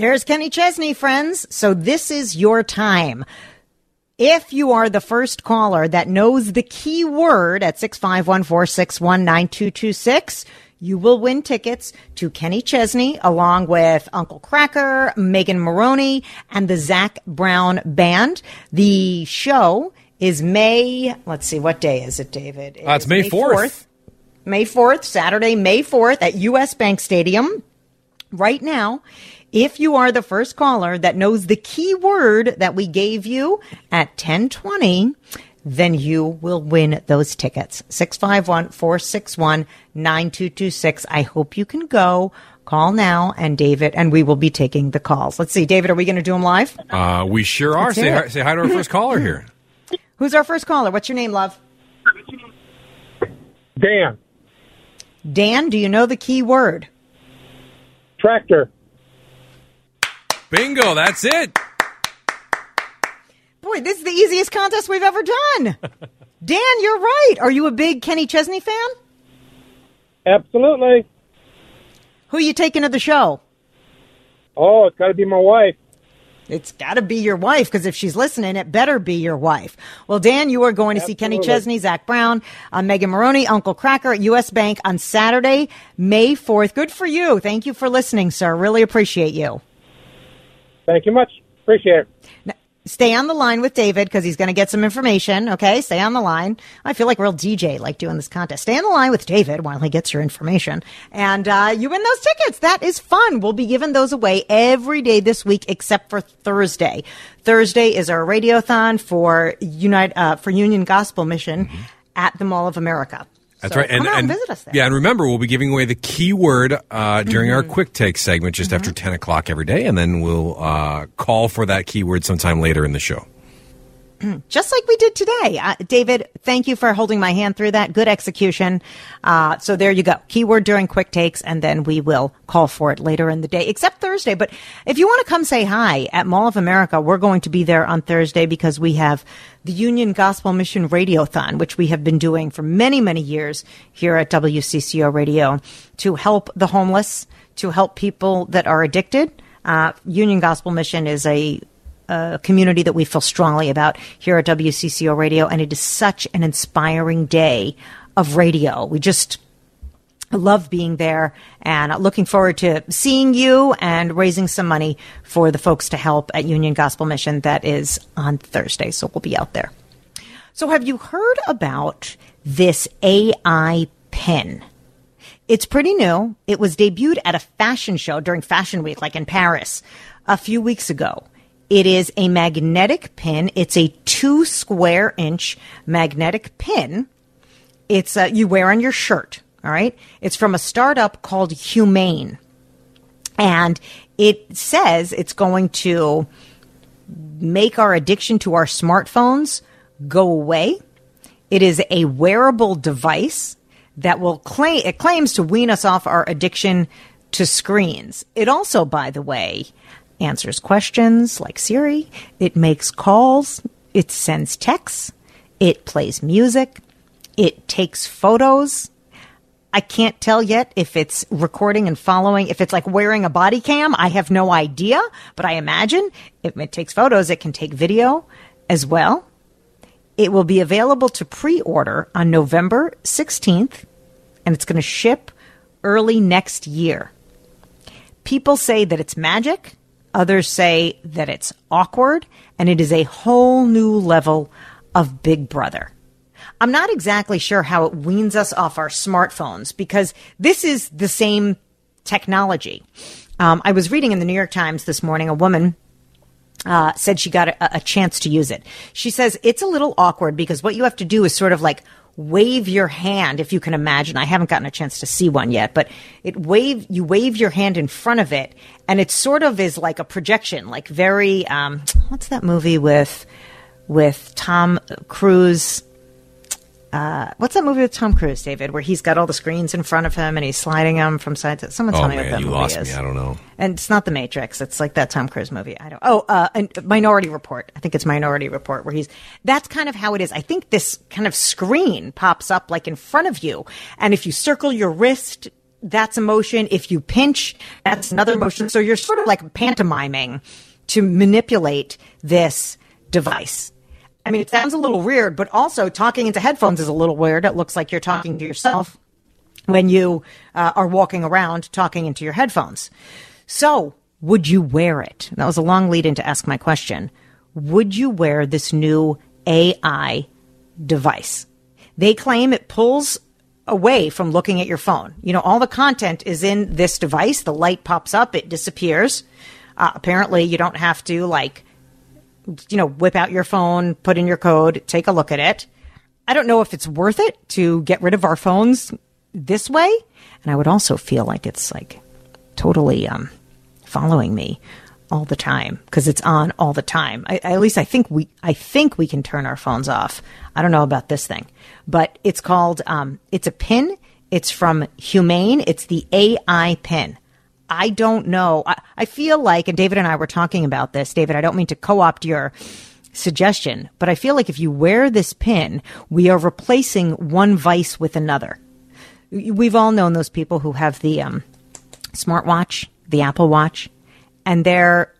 There's Kenny Chesney, friends. So this is your time. If you are the first caller that knows the key word at 651-461-9226, you will win tickets to Kenny Chesney along with Uncle Kracker, Megan Moroney, and the Zac Brown Band. The show is May, let's see, what day is it, David? Uh, it's May 4th. May 4th, Saturday, May 4th at US Bank Stadium. Right now, if you are the first caller that knows the key word that we gave you at 1020, then you will win those tickets. 651-461-9226. I hope you can go. Call now and David, and we will be taking the calls. Let's see. David, are we going to do them live? Uh, we sure are. Say hi, say hi to our first caller here. Who's our first caller? What's your name, love? Dan. Dan, do you know the key word? Tractor. Bingo, that's it. Boy, this is the easiest contest we've ever done. Dan, you're right. Are you a big Kenny Chesney fan? Absolutely. Who are you taking to the show? Oh, it's got to be my wife. It's got to be your wife because if she's listening, it better be your wife. Well, Dan, you are going to see Kenny Chesney, Zac Brown, uh, Megan Moroney, Uncle Kracker at U.S. Bank on Saturday, May 4th. Good for you. Thank you for listening, sir. Really appreciate you. Thank you much. Appreciate it. Stay on the line with David because he's going to get some information. Okay, stay on the line. I feel like real DJ like doing this contest. Stay on the line with David while he gets your information, and uh, you win those tickets. That is fun. We'll be giving those away every day this week except for Thursday. Thursday is our radiothon for Unite uh, for Union Gospel Mission mm-hmm. at the Mall of America. That's so right. And, and, visit us there. Yeah, and remember, we'll be giving away the keyword uh, during mm-hmm. our quick take segment just mm-hmm. after 10 o'clock every day, and then we'll uh, call for that keyword sometime later in the show. just like we did today. Uh, David, thank you for holding my hand through that. Good execution. Uh, so there you go. Keyword during quick takes, and then we will call for it later in the day, except Thursday. But if you want to come say hi at Mall of America, we're going to be there on Thursday because we have the Union Gospel Mission Radiothon, which we have been doing for many, many years here at WCCO Radio to help the homeless, to help people that are addicted. Uh, Union Gospel Mission is a a community that we feel strongly about here at WCCO Radio, and it is such an inspiring day of radio. We just love being there and looking forward to seeing you and raising some money for the folks to help at Union Gospel Mission. That is on Thursday, so we'll be out there. So, have you heard about this AI pen? It's pretty new. It was debuted at a fashion show during Fashion Week, like in Paris, a few weeks ago. It is a magnetic pin. It's a two square inch magnetic pin. It's uh, you wear on your shirt. All right. It's from a startup called Humane, and it says it's going to make our addiction to our smartphones go away. It is a wearable device that will claim it claims to wean us off our addiction to screens. It also, by the way, answers questions like Siri, it makes calls, it sends texts, it plays music, it takes photos. I can't tell yet if it's recording and following, if it's like wearing a body cam. I have no idea, but I imagine if it takes photos, it can take video as well. It will be available to pre order on November 16th, and it's going to ship early next year. People say that it's magic. Others say that it's awkward and it is a whole new level of Big Brother. I'm not exactly sure how it weans us off our smartphones because this is the same technology. Um, I was reading in the New York Times this morning a woman uh, said she got a, a chance to use it. She says it's a little awkward because what you have to do is sort of like wave your hand if you can imagine. I haven't gotten a chance to see one yet but it wave you wave your hand in front of it and it sort of is like a projection like very um, what's that movie with with tom cruise uh, what's that movie with Tom Cruise, David, where he's got all the screens in front of him and he's sliding them from side to? Someone tell Oh me what man, that you movie lost is. me. I don't know. And it's not The Matrix. It's like that Tom Cruise movie. I don't. Oh, uh, Minority Report. I think it's Minority Report where he's. That's kind of how it is. I think this kind of screen pops up like in front of you, and if you circle your wrist, that's a motion. If you pinch, that's another motion. So you're sort of like pantomiming to manipulate this device. I mean, it sounds a little weird, but also talking into headphones is a little weird. It looks like you're talking to yourself when you uh, are walking around talking into your headphones. So, would you wear it? That was a long lead in to ask my question. Would you wear this new AI device? They claim it pulls away from looking at your phone. You know, all the content is in this device. The light pops up, it disappears. Uh, apparently, you don't have to like you know, whip out your phone, put in your code, take a look at it. I don't know if it's worth it to get rid of our phones this way. And I would also feel like it's like totally um, following me all the time because it's on all the time. I, at least I think we I think we can turn our phones off. I don't know about this thing, but it's called um, it's a pin. It's from Humane. It's the AI pin. I don't know. I, I feel like, and David and I were talking about this, David, I don't mean to co opt your suggestion, but I feel like if you wear this pin, we are replacing one vice with another. We've all known those people who have the um, smartwatch, the Apple Watch, and they're,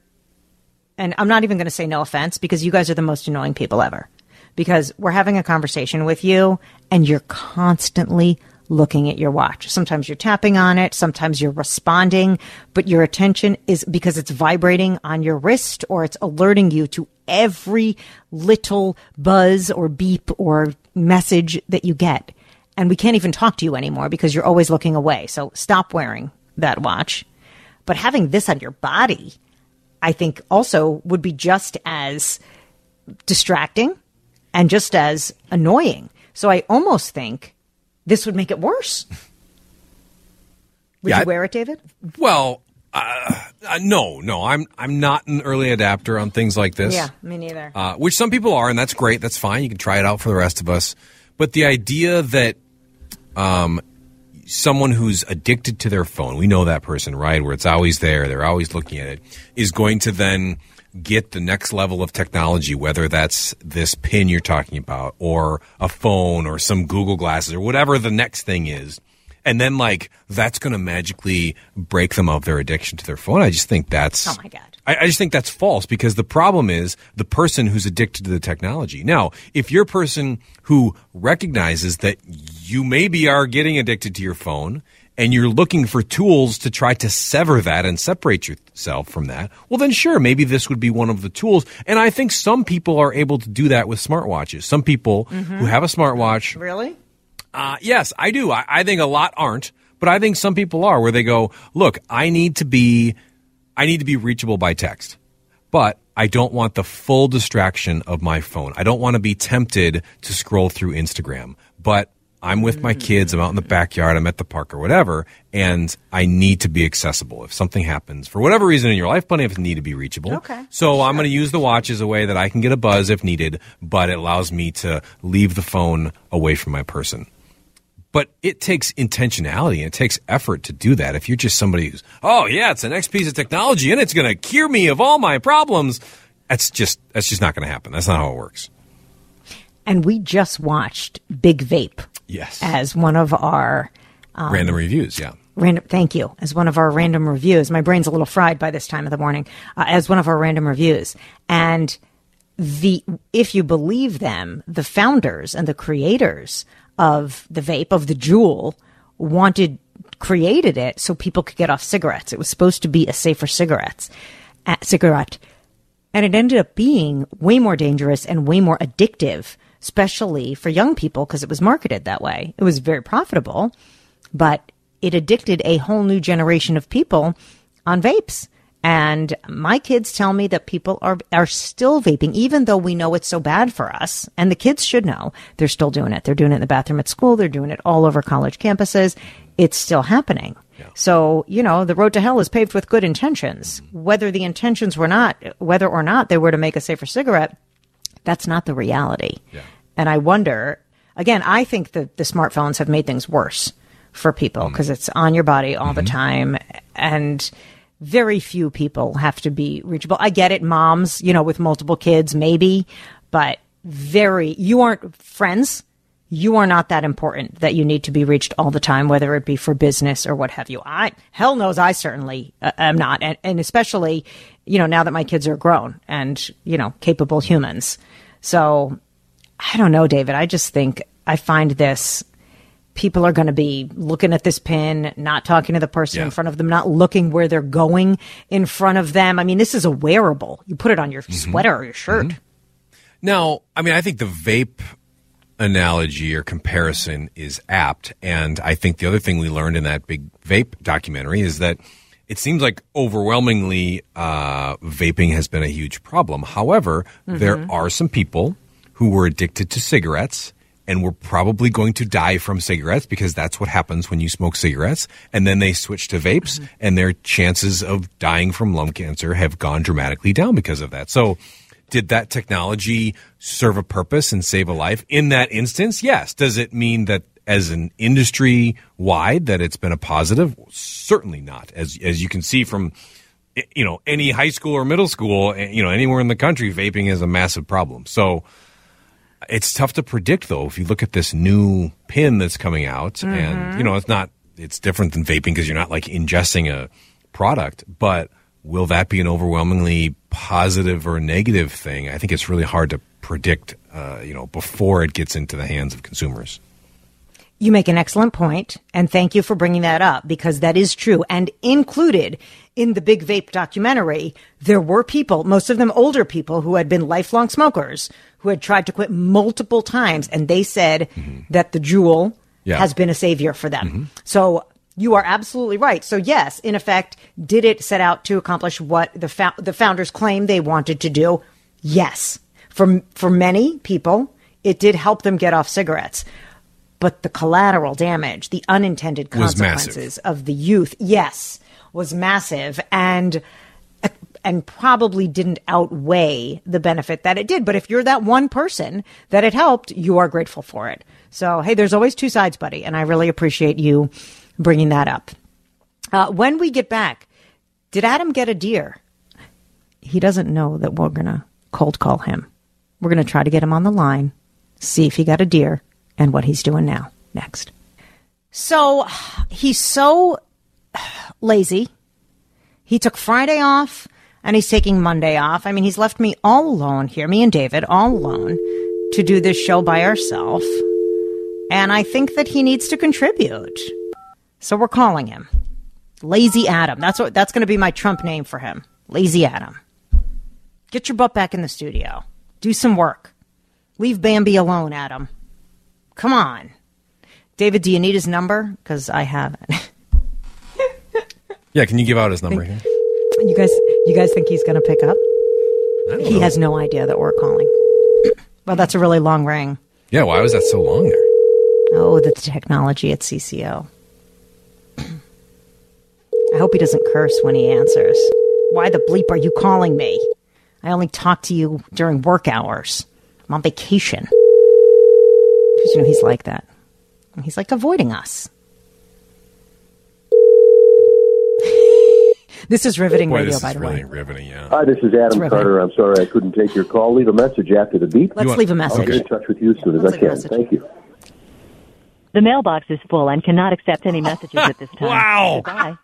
and I'm not even going to say no offense because you guys are the most annoying people ever. Because we're having a conversation with you and you're constantly looking at your watch. Sometimes you're tapping on it, sometimes you're responding, but your attention is because it's vibrating on your wrist or it's alerting you to every little buzz or beep or message that you get. And we can't even talk to you anymore because you're always looking away. So stop wearing that watch. But having this on your body, I think also would be just as distracting and just as annoying. So I almost think this would make it worse. Would Yeah, you wear it, David? Well, uh, uh, no, no, I'm I'm not an early adapter on things like this. Yeah, me neither. uh, which some people are, and that's great. That's fine. You can try it out for the rest of us. But the idea that um, someone who's addicted to their phone, we know that person, right? Where it's always there, they're always looking at it, is going to then get the next level of technology, whether that's this pin you're talking about, or a phone, or some Google glasses, or whatever the next thing is. And then, like, that's going to magically break them of their addiction to their phone. I just think that's. Oh, my God. I, I just think that's false because the problem is the person who's addicted to the technology. Now, if you're a person who recognizes that you maybe are getting addicted to your phone and you're looking for tools to try to sever that and separate yourself from that, well, then sure, maybe this would be one of the tools. And I think some people are able to do that with smartwatches. Some people who have a smartwatch really? uh, yes, I do. I, I think a lot aren't, but I think some people are where they go, look, I need to be, I need to be reachable by text, but I don't want the full distraction of my phone. I don't want to be tempted to scroll through Instagram, but I'm with my kids. I'm out in the backyard. I'm at the park or whatever, and I need to be accessible. If something happens for whatever reason in your life, plenty of us need to be reachable. Okay. So I'm going to use the watch as a way that I can get a buzz if needed, but it allows me to leave the phone away from my person. But it takes intentionality and it takes effort to do that. If you're just somebody who's, oh yeah, it's the next piece of technology and it's going to cure me of all my problems, that's just that's just not going to happen. That's not how it works. And we just watched Big Vape Yes. as one of our Random reviews, yeah. random. Thank you. As one of our random reviews. My brain's a little fried by this time of the morning. Uh, as one of our random reviews, and the if you believe them, the founders and the creators of the vape of the Juul wanted created it so people could get off cigarettes. It was supposed to be a safer cigarettes uh, cigarette, and it ended up being way more dangerous and way more addictive, especially for young people because it was marketed that way. It was very profitable, but it addicted a whole new generation of people on vapes. And my kids tell me that people are are still vaping, even though we know it's so bad for us. And the kids should know they're still doing it. They're doing it in the bathroom at school. They're doing it all over college campuses. It's still happening. So, you know, the road to hell is paved with good intentions. Whether the intentions were not, whether or not they were to make a safer cigarette, that's not the reality. And I wonder, again, I think that the smartphones have made things worse for people because it's on your body all the time. And very few people have to be reachable. I get it, moms, you know, with multiple kids, maybe, but very, you aren't friends. You are not that important that you need to be reached all the time, whether it be for business or what have you. I, hell knows I certainly uh, am not. And, and especially, you know, now that my kids are grown and, you know, capable humans. So I don't know, David. I just think I find this people are going to be looking at this pin, not talking to the person Yeah. in front of them, not looking where they're going in front of them. I mean, this is a wearable. You put it on your mm-hmm. sweater or your mm-hmm. shirt. Now, I mean, I think the vape analogy or comparison is apt. And I think the other thing we learned in that big vape documentary is that it seems like overwhelmingly uh, vaping has been a huge problem. However, there are some people who were addicted to cigarettes and were probably going to die from cigarettes because that's what happens when you smoke cigarettes. And then they switch to vapes, and their chances of dying from lung cancer have gone dramatically down because of that. So, did that technology serve a purpose and save a life in that instance? Yes. Does it mean that as an industry wide that it's been a positive? Certainly not. As as you can see from you know any high school or middle school, eh, you know anywhere in the country, vaping is a massive problem. So it's tough to predict though. If you look at this new pin that's coming out, and you know it's not it's different than vaping because you're not like ingesting a product, but will that be an overwhelmingly positive or negative thing? I think it's really hard to predict, uh, you know, before it gets into the hands of consumers. You make an excellent point, and thank you for bringing that up because that is true. And included in the Big Vape documentary, there were people, most of them older people, who had been lifelong smokers, who had tried to quit multiple times, and they said mm-hmm. that the Juul Yeah. has been a savior for them. Mm-hmm. So you are absolutely right. So yes, in effect, did it set out to accomplish what the the founders claimed they wanted to do? Yes. For for many people, it did help them get off cigarettes. But the collateral damage, the unintended consequences of the youth, yes, was massive and and probably didn't outweigh the benefit that it did. But if you're that one person that it helped, you are grateful for it. So, hey, there's always two sides, buddy. And I really appreciate you bringing that up. Uh, when we get back, did Adam get a deer? He doesn't know that we're going to cold call him. We're going to try to get him on the line, see if he got a deer and what he's doing now. Next. So he's so lazy. He took Friday off and he's taking Monday off. I mean, he's left me all alone here, me and David, all alone to do this show by ourselves. And I think that he needs to contribute. So we're calling him Lazy Adam. That's what that's going to be my Trump name for him. Lazy Adam. Get your butt back in the studio. Do some work. Leave Bambi alone, Adam. Come on. David, do you need his number? Because I haven't. Yeah, can you give out his number here? You guys, you guys think he's going to pick up? He know. has no idea that we're calling. Well, that's a really long ring. Yeah, why was that so long there? Oh, the technology at CCO. I hope he doesn't curse when he answers. Why the bleep are you calling me? I only talk to you during work hours. I'm on vacation. Because, you know, he's like that. He's like avoiding us. this is riveting Boy, radio, this by is the really way. riveting. Yeah. Hi, this is Adam. Carter. I'm sorry I couldn't take your call. Leave a message after the beep. Let's want- leave a I'll message. get in touch with you as soon as Let's I leave a can. message. Thank you. The mailbox is full and cannot accept any messages at this time. Wow. Goodbye.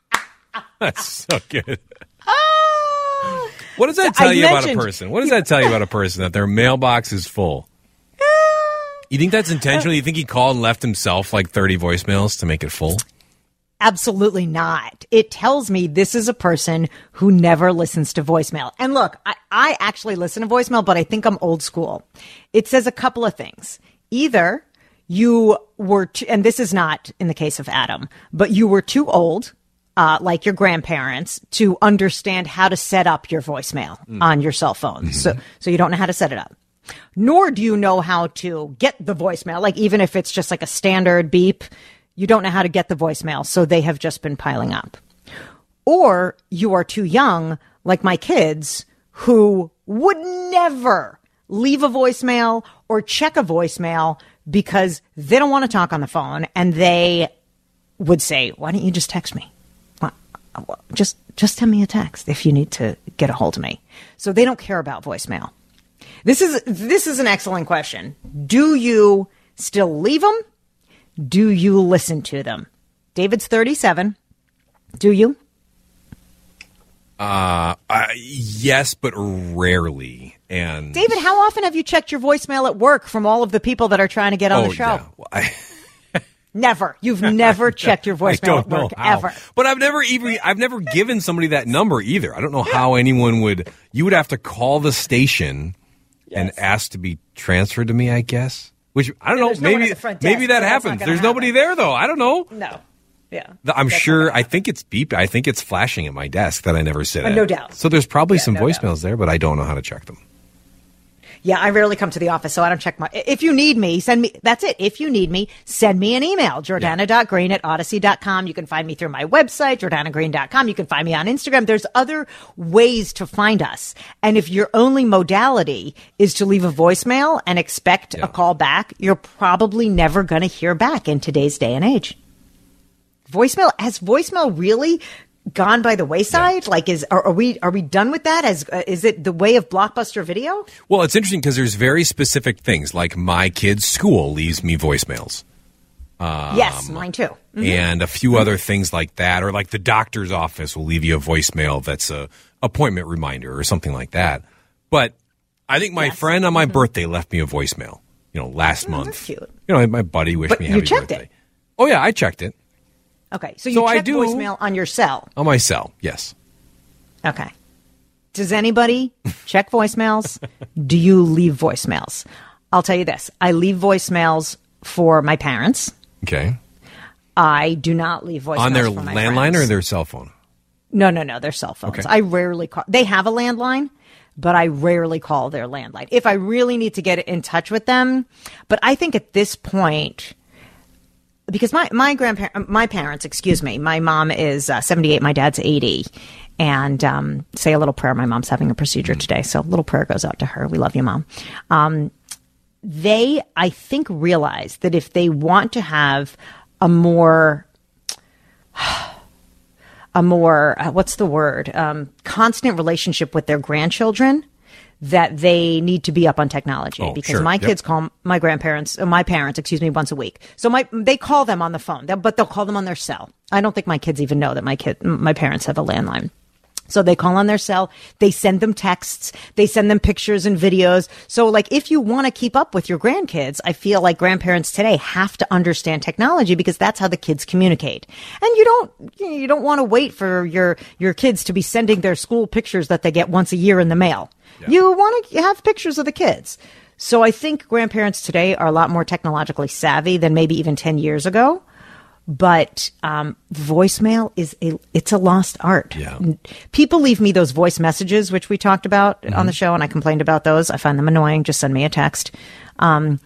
That's so good. Ah! What does that tell I you about a mentioned- person? What does that tell you about a person that their mailbox is full? You think that's intentional? You think he called and left himself like 30 voicemails to make it full? Absolutely not. It tells me this is a person who never listens to voicemail. And look, I, I actually listen to voicemail, but I think I'm old school. It says a couple of things. Either you were, too, and this is not in the case of Adam, but you were too old uh, like your grandparents, to understand how to set up your voicemail on your cell phone. So, so you don't know how to set it up. Nor do you know how to get the voicemail. Like even if it's just like a standard beep, you don't know how to get the voicemail. So they have just been piling up. Or you are too young, like my kids, who would never leave a voicemail or check a voicemail because they don't want to talk on the phone and they would say, "Why don't you just text me? Just just send me a text if you need to get a hold of me." So they don't care about voicemail. This is this is an excellent question. Do you still leave them? Do you listen to them? David's 37. Do you? Uh, yes, but rarely. And David, how often have you checked your voicemail at work from all of the people that are trying to get on oh the show? yeah, Well, I, Never. You've never checked your voicemail at work ever. But I've never even I've never given somebody that number either. I don't know how anyone would. You would have to call the station and asked to be transferred to me. I guess. Which I don't know. there's no Maybe the front desk, maybe that so happens. There's nobody there though. I don't know. No. Yeah. I'm sure. I think it's beep. I think it's flashing at my desk that I never sit Uh, at. no doubt. So there's probably Yeah, some no doubt. voicemails there, but I don't know how to check them. Yeah, I rarely come to the office, so I don't check my. If you need me, send me. That's it. If you need me, send me an email, Jordana.green at audacy.com. You can find me through my website, JordanaGreen.com. You can find me on Instagram. There's other ways to find us. And if your only modality is to leave a voicemail and expect Yeah. a call back, you're probably never going to hear back in today's day and age. Voicemail has voicemail really gone by the wayside? Like, is are, are we are we done with that? As uh, is it the way of blockbuster video? Well, it's interesting because there's very specific things like my kid's school leaves me voicemails. yes, mine too. and a few other things like that, or like the doctor's office will leave you a voicemail that's a appointment reminder or something like that. But I think my friend on my birthday left me a voicemail. You know, last month. Mm-hmm. that's cute. You know, my buddy wished But me you happy checked birthday. it. Oh yeah, I checked it Okay, so you So I check do- voicemail on your cell. on my cell. Yes. Okay. Does anybody check voicemails? Do you leave voicemails? I'll tell you this: I leave voicemails for my parents. Okay. I do not leave voicemails on their landline friends. or their cell phone. No, no, no. Their cell phones. Okay. I rarely call. They have a landline, but I rarely call their landline. If I really need to get in touch with them, but I think at this point, because my my grandparents, my parents, excuse me, my mom is uh, seventy eight, my dad's eighty, and um, say a little prayer. My mom's having a procedure today, so a little prayer goes out to her. We love you, mom. Um, they, I think, realize that if they want to have a more a more uh, what's the word um, constant relationship with their grandchildren that they need to be up on technology. Oh, because sure. my Yep. kids call my grandparents uh, my parents excuse me once a week. So my they call them on the phone. But they'll call them on their cell. I don't think my kids even know that my kid my parents have a landline so they call on their cell, they send them texts, they send them pictures and videos. So like if you want to keep up with your grandkids, I feel like grandparents today have to understand technology because that's how the kids communicate. And you don't you don't want to wait for your your kids to be sending their school pictures that they get once a year in the mail. You want to have pictures of the kids. So I think grandparents today are a lot more technologically savvy than maybe even 10 years ago but um, voicemail is a it's a lost art. Yeah. People leave me those voice messages, which we talked about Mm-hmm. on the show, and I complained about those. I find them annoying. Just send me a text. Um,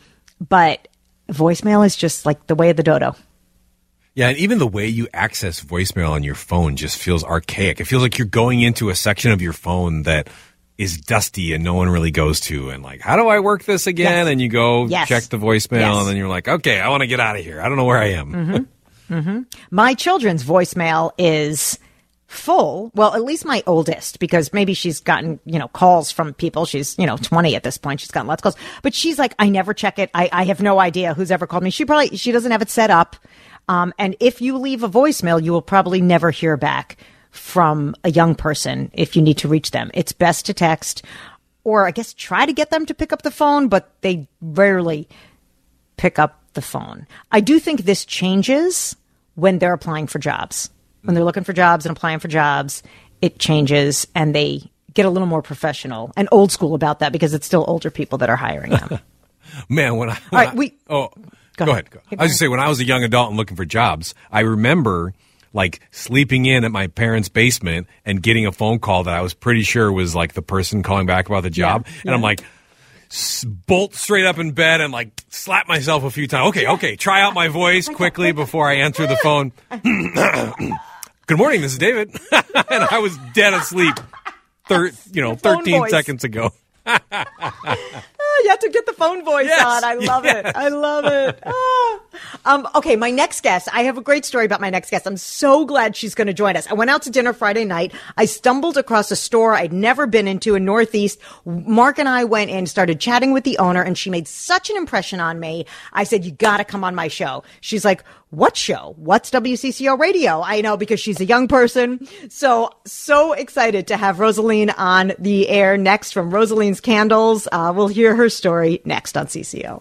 but voicemail is just like the way of the dodo. Yeah, and even the way you access voicemail on your phone just feels archaic. It feels like you're going into a section of your phone that is dusty and no one really goes to. And like, how do I work this again? Yes. And you go Yes. check the voicemail, Yes. and then you're like, okay, I want to get out of here. I don't know where I am. My children's voicemail is full. Well, at least my oldest, because maybe she's gotten, you know, calls from people. She's, you know, 20 at this point. She's gotten lots of calls, but she's like, I never check it. I, I have no idea who's ever called me. She probably, she doesn't have it set up. Um, and if you leave a voicemail, you will probably never hear back from a young person if you need to reach them. It's best to text or I guess try to get them to pick up the phone, but they rarely pick up the phone. I do think this changes when they're applying for jobs. When they're looking for jobs and applying for jobs, it changes and they get a little more professional and old school about that because it's still older people that are hiring them. Man, when I, when right, I- we- oh, Go go, ahead. ahead. Go. I was just say when I was a young adult and looking for jobs, I remember like sleeping in at my parents' basement and getting a phone call that I was pretty sure was like the person calling back about the job. And I'm like, bolt straight up in bed and like slap myself a few times. Okay, okay, try out my voice quickly before I answer the phone. Good morning, this is David. and I was dead asleep, thir- you know, 13 voice. seconds ago. You have to get the phone voice Yes, on. I love it. I love it. Ah. Um, okay, my next guest. I have a great story about my next guest. I'm so glad she's going to join us. I went out to dinner Friday night. I stumbled across a store I'd never been into in Northeast. Mark and I went in, started chatting with the owner, and she made such an impression on me. I said, "You got to come on my show." She's like. What show? What's WCCO radio? I know because she's a young person. So, so excited to have Rosaline on the air next from Rosaline's Candles. Uh, we'll hear her story next on CCO.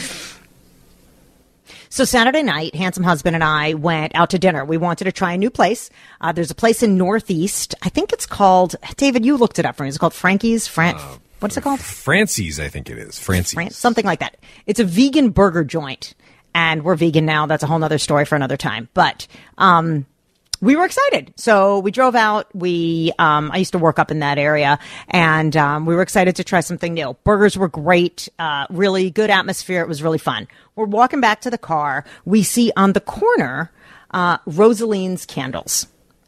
So Saturday night, handsome husband and I went out to dinner. We wanted to try a new place. Uh, there's a place in Northeast. I think it's called. David, you looked it up for me. It's called Frankie's. Fran- what's it called? Francie's, I think it is. Francie's. Fran- something like that. It's a vegan burger joint, and we're vegan now. That's a whole other story for another time. But um, we were excited, so we drove out. We um, I used to work up in that area, and um, we were excited to try something new. Burgers were great, uh, really good atmosphere. It was really fun. We're walking back to the car. We see on the corner uh, Rosaline's Candles.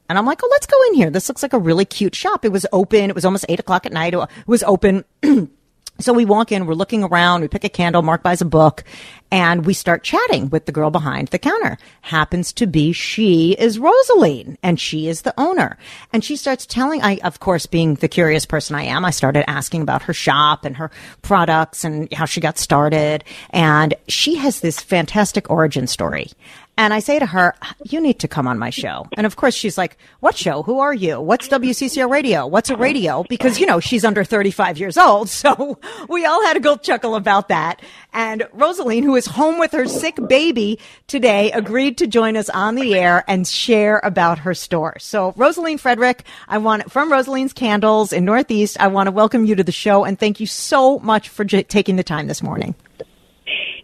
And I'm like, oh, let's go in here. This looks like a really cute shop. It was open. It was almost eight o'clock at night. It was open. So we walk in, we're looking around, we pick a candle, Mark buys a book, and we start chatting with the girl behind the counter. Happens to be she is Rosaline, and she is the owner. And she starts telling, I, of course, being the curious person I am, I started asking about her shop and her products and how she got started. And she has this fantastic origin story. And I say to her, you need to come on my show. And of course she's like, what show? Who are you? What's WCCO radio? What's a radio? Because, you know, she's under 35 years old. So we all had a good chuckle about that. And Rosaline, who is home with her sick baby today, agreed to join us on the air and share about her store. So Rosaline Frederick, I want from Rosaline's Candles in Northeast, I want to welcome you to the show and thank you so much for j- taking the time this morning.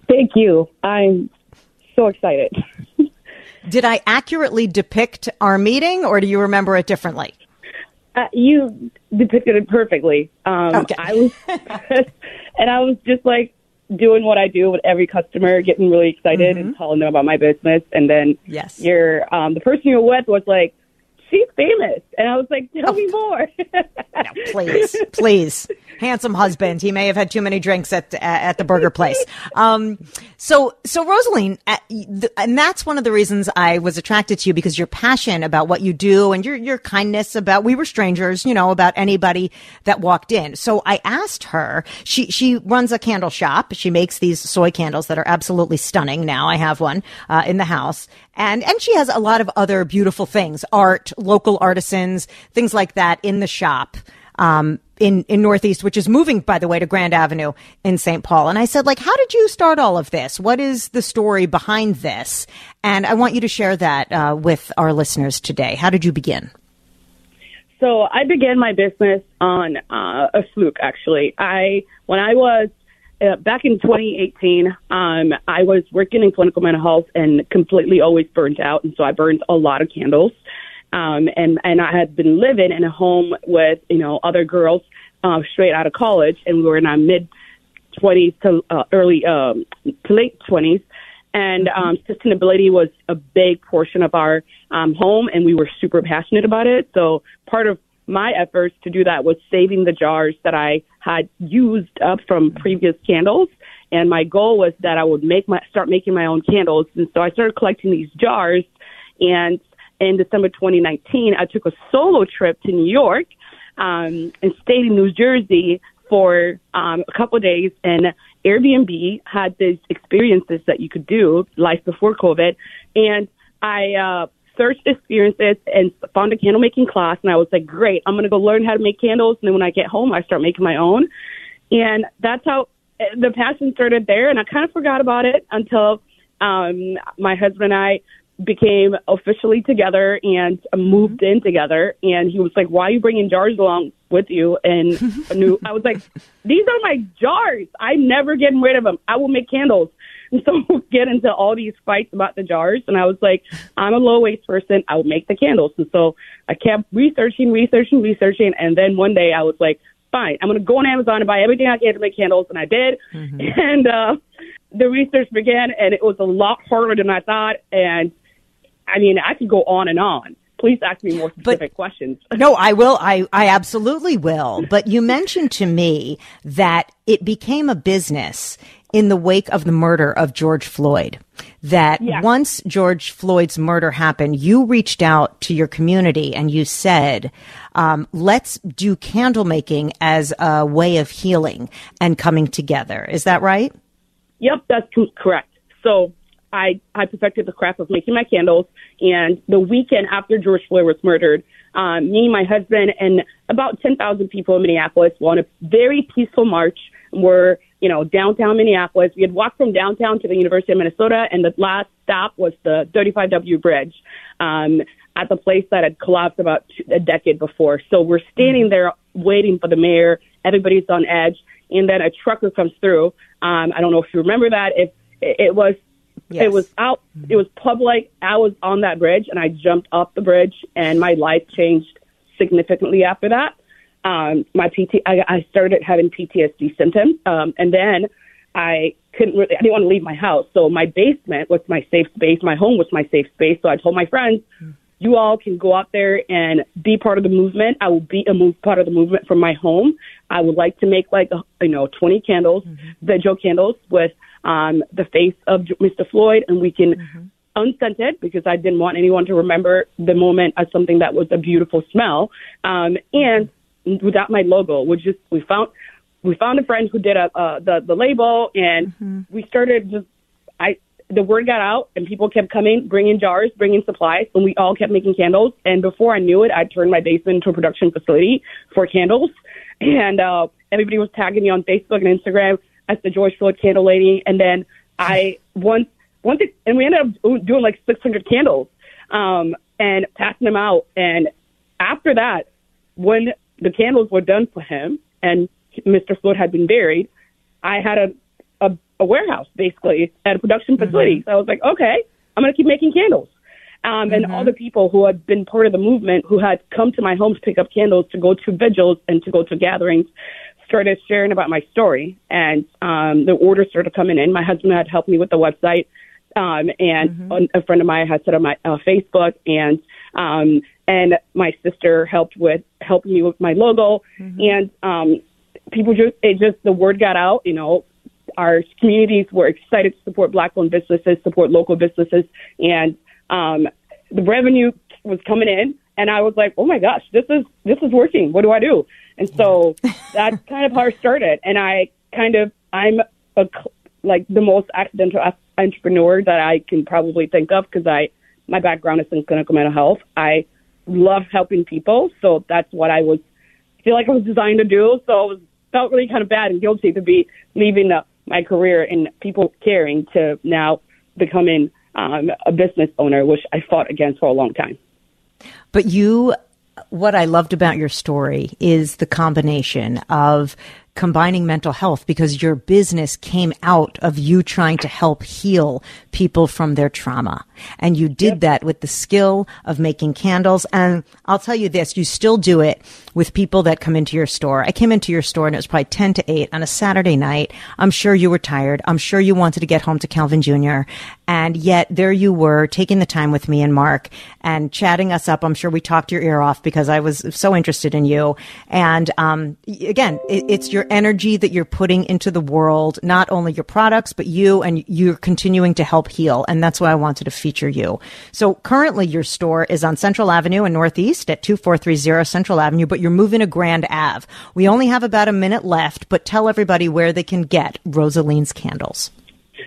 Thank you. I'm so excited. Did I accurately depict our meeting or do you remember it differently? Uh, you depicted it perfectly. Um, Okay. I was, and I was just like doing what I do with every customer, getting really excited and telling them about my business. And then Yes. your um, the person you're with was like, "She's famous," and I was like, "Tell me more." No, please, please. Handsome husband. He may have had too many drinks at at the burger place. Um, so, so Rosaline, the, and that's one of the reasons I was attracted to you because your passion about what you do and your your kindness about we were strangers, you know, about anybody that walked in. So I asked her. She she runs a candle shop. She makes these soy candles that are absolutely stunning. Now I have one uh, in the house, and and she has a lot of other beautiful things, art, local artisans, things like that in the shop um, in in Northeast, which is moving, by the way, to Grand Avenue in St. Paul. And I said, like, how did you start all of this? What is the story behind this? And I want you to share that uh, with our listeners today. How did you begin? So I began my business on uh, a fluke. Actually, I when I was uh, back in 2018, um, I was working in clinical mental health and completely always burnt out, and so I burned a lot of candles. Um, and and I had been living in a home with you know other girls uh, straight out of college, and we were in our mid 20s to uh, early um, to late 20s. And um, sustainability was a big portion of our um, home, and we were super passionate about it. So part of my efforts to do that was saving the jars that I had used up from previous candles. And my goal was that I would make my start making my own candles. And so I started collecting these jars. And in December 2019, I took a solo trip to New York um, and stayed in New Jersey for um, a couple of days. And Airbnb had these experiences that you could do life before COVID. And I uh, searched experiences and found a candle making class. And I was like, great, I'm going to go learn how to make candles. And then when I get home, I start making my own. And that's how eh, the passion started there. And I kind of forgot about it until um, my husband and I became officially together and moved in together. And he was like, "Why are you bringing jars along with you?" And a new, I was like, "These are my jars. I'm never getting rid of them. I will make candles." And so we get into all these fights about the jars. And I was like, "I'm a low waste person. I would make the candles." And so I kept researching, researching, researching. And then one day I was like, "Fine, I'm going to go on Amazon and buy everything I can to make candles." And I did. And uh, the research began, and it was a lot harder than I thought. And I mean, I could go on and on. Please ask me more specific questions. No, I will. I, I absolutely will. But you mentioned to me that it became a business in the wake of the murder of George Floyd. That Yeah. once George Floyd's murder happened, you reached out to your community and you said, um, let's do candle making as a way of healing and coming together. Is that right? Yep, that's correct. So I I perfected the craft of making my candles, and the weekend after George Floyd was murdered, um, me, my husband, and about ten thousand people in Minneapolis were on a very peaceful march. We're you know downtown Minneapolis. We had walked from downtown to the University of Minnesota, and the last stop was the 35W Bridge. Um, at the place that had collapsed about a decade before. So we're standing there waiting for the mayor. Everybody's on edge. And then a trucker comes through. Um, I don't know if you remember that. If it was, Yes. it was out, it was public. I was on that bridge and I jumped off the bridge and my life changed significantly after that. Um, my PT, I, I started having PTSD symptoms. Um, and then I couldn't really, I didn't want to leave my house. So my basement was my safe space. My home was my safe space. So I told my friends, you all can go out there and be part of the movement. I will be a move, part of the movement from my home. I would like to make like, you know, 20 candles, vigil candles with um, the face of Mr. Floyd, and we can unscented because I didn't want anyone to remember the moment as something that was a beautiful smell. Um, and without my logo, we just we found we found a friend who did a uh, the the label, and we started just I the word got out, and people kept coming, bringing jars, bringing supplies, and we all kept making candles. And before I knew it, I turned my basement into a production facility for candles, and uh, everybody was tagging me on Facebook and Instagram as the George Floyd candle lady. And then I once once it, and we ended up doing like 600 candles um, and passing them out. And after that, when the candles were done for him and Mr. Floyd had been buried, I had a a, a warehouse basically at a production facility. So I was like, okay, I'm going to keep making candles. Um, and all the people who had been part of the movement, who had come to my home to pick up candles, to go to vigils and to go to gatherings, started sharing about my story. And um, the orders started coming in. My husband had helped me with the website, um, and a friend of mine had set up my uh, Facebook, and um, and my sister helped with helping me with my logo. And um, people just it just the word got out. You know, our communities were excited to support black-owned businesses, support local businesses, and um, the revenue was coming in. And I was like, "Oh my gosh, this is this is working. What do I do?" And so that's kind of how I started. And I kind of I'm a like the most accidental entrepreneur that I can probably think of because I my background is in clinical mental health. I love helping people, so that's what I was feel like I was designed to do. So it was felt really kind of bad and guilty to be leaving uh, my career in people caring to now becoming um, a business owner, which I fought against for a long time. But you, what I loved about your story is the combination of combining mental health because your business came out of you trying to help heal people from their trauma. And you did that with the skill of making candles. And I'll tell you this, you still do it with people that come into your store. I came into your store and it was probably 10 to 8 on a Saturday night. I'm sure you were tired. I'm sure you wanted to get home to Calvin Jr. And yet there you were taking the time with me and Mark and chatting us up. I'm sure we talked your ear off because I was so interested in you. And, um, again, it, it's your energy that you're putting into the world, not only your products, but you and you're continuing to help heal. And that's why I wanted to feature you. So currently your store is on Central Avenue in Northeast at 2430 Central Avenue, but you're moving to Grand Ave. We only have about a minute left, but tell everybody where they can get Rosaline's candles.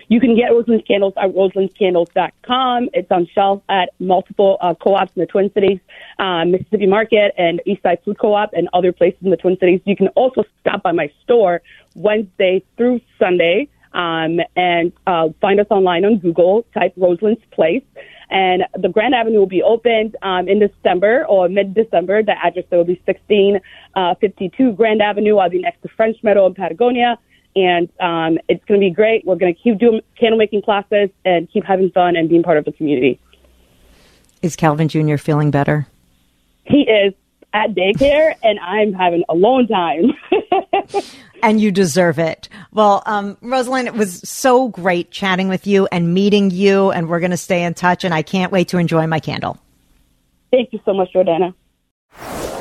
You can get Roseland's candles at roselandscandles.com. It's on shelf at multiple uh, co-ops in the Twin Cities, uh, Mississippi Market and Eastside Food Co-op and other places in the Twin Cities. You can also stop by my store Wednesday through Sunday um, and uh, find us online on Google. Type Roseland's Place. And the Grand Avenue will be opened um, in December or mid-December. The address there will be 1652 uh, Grand Avenue. I'll be next to French Meadow in Patagonia. And um, it's going to be great. We're going to keep doing candle making classes and keep having fun and being part of the community. Is Calvin Jr. feeling better? He is at daycare, and I'm having a long time. and you deserve it. Well, um, Rosalind, it was so great chatting with you and meeting you, and we're going to stay in touch, and I can't wait to enjoy my candle. Thank you so much, Jordana.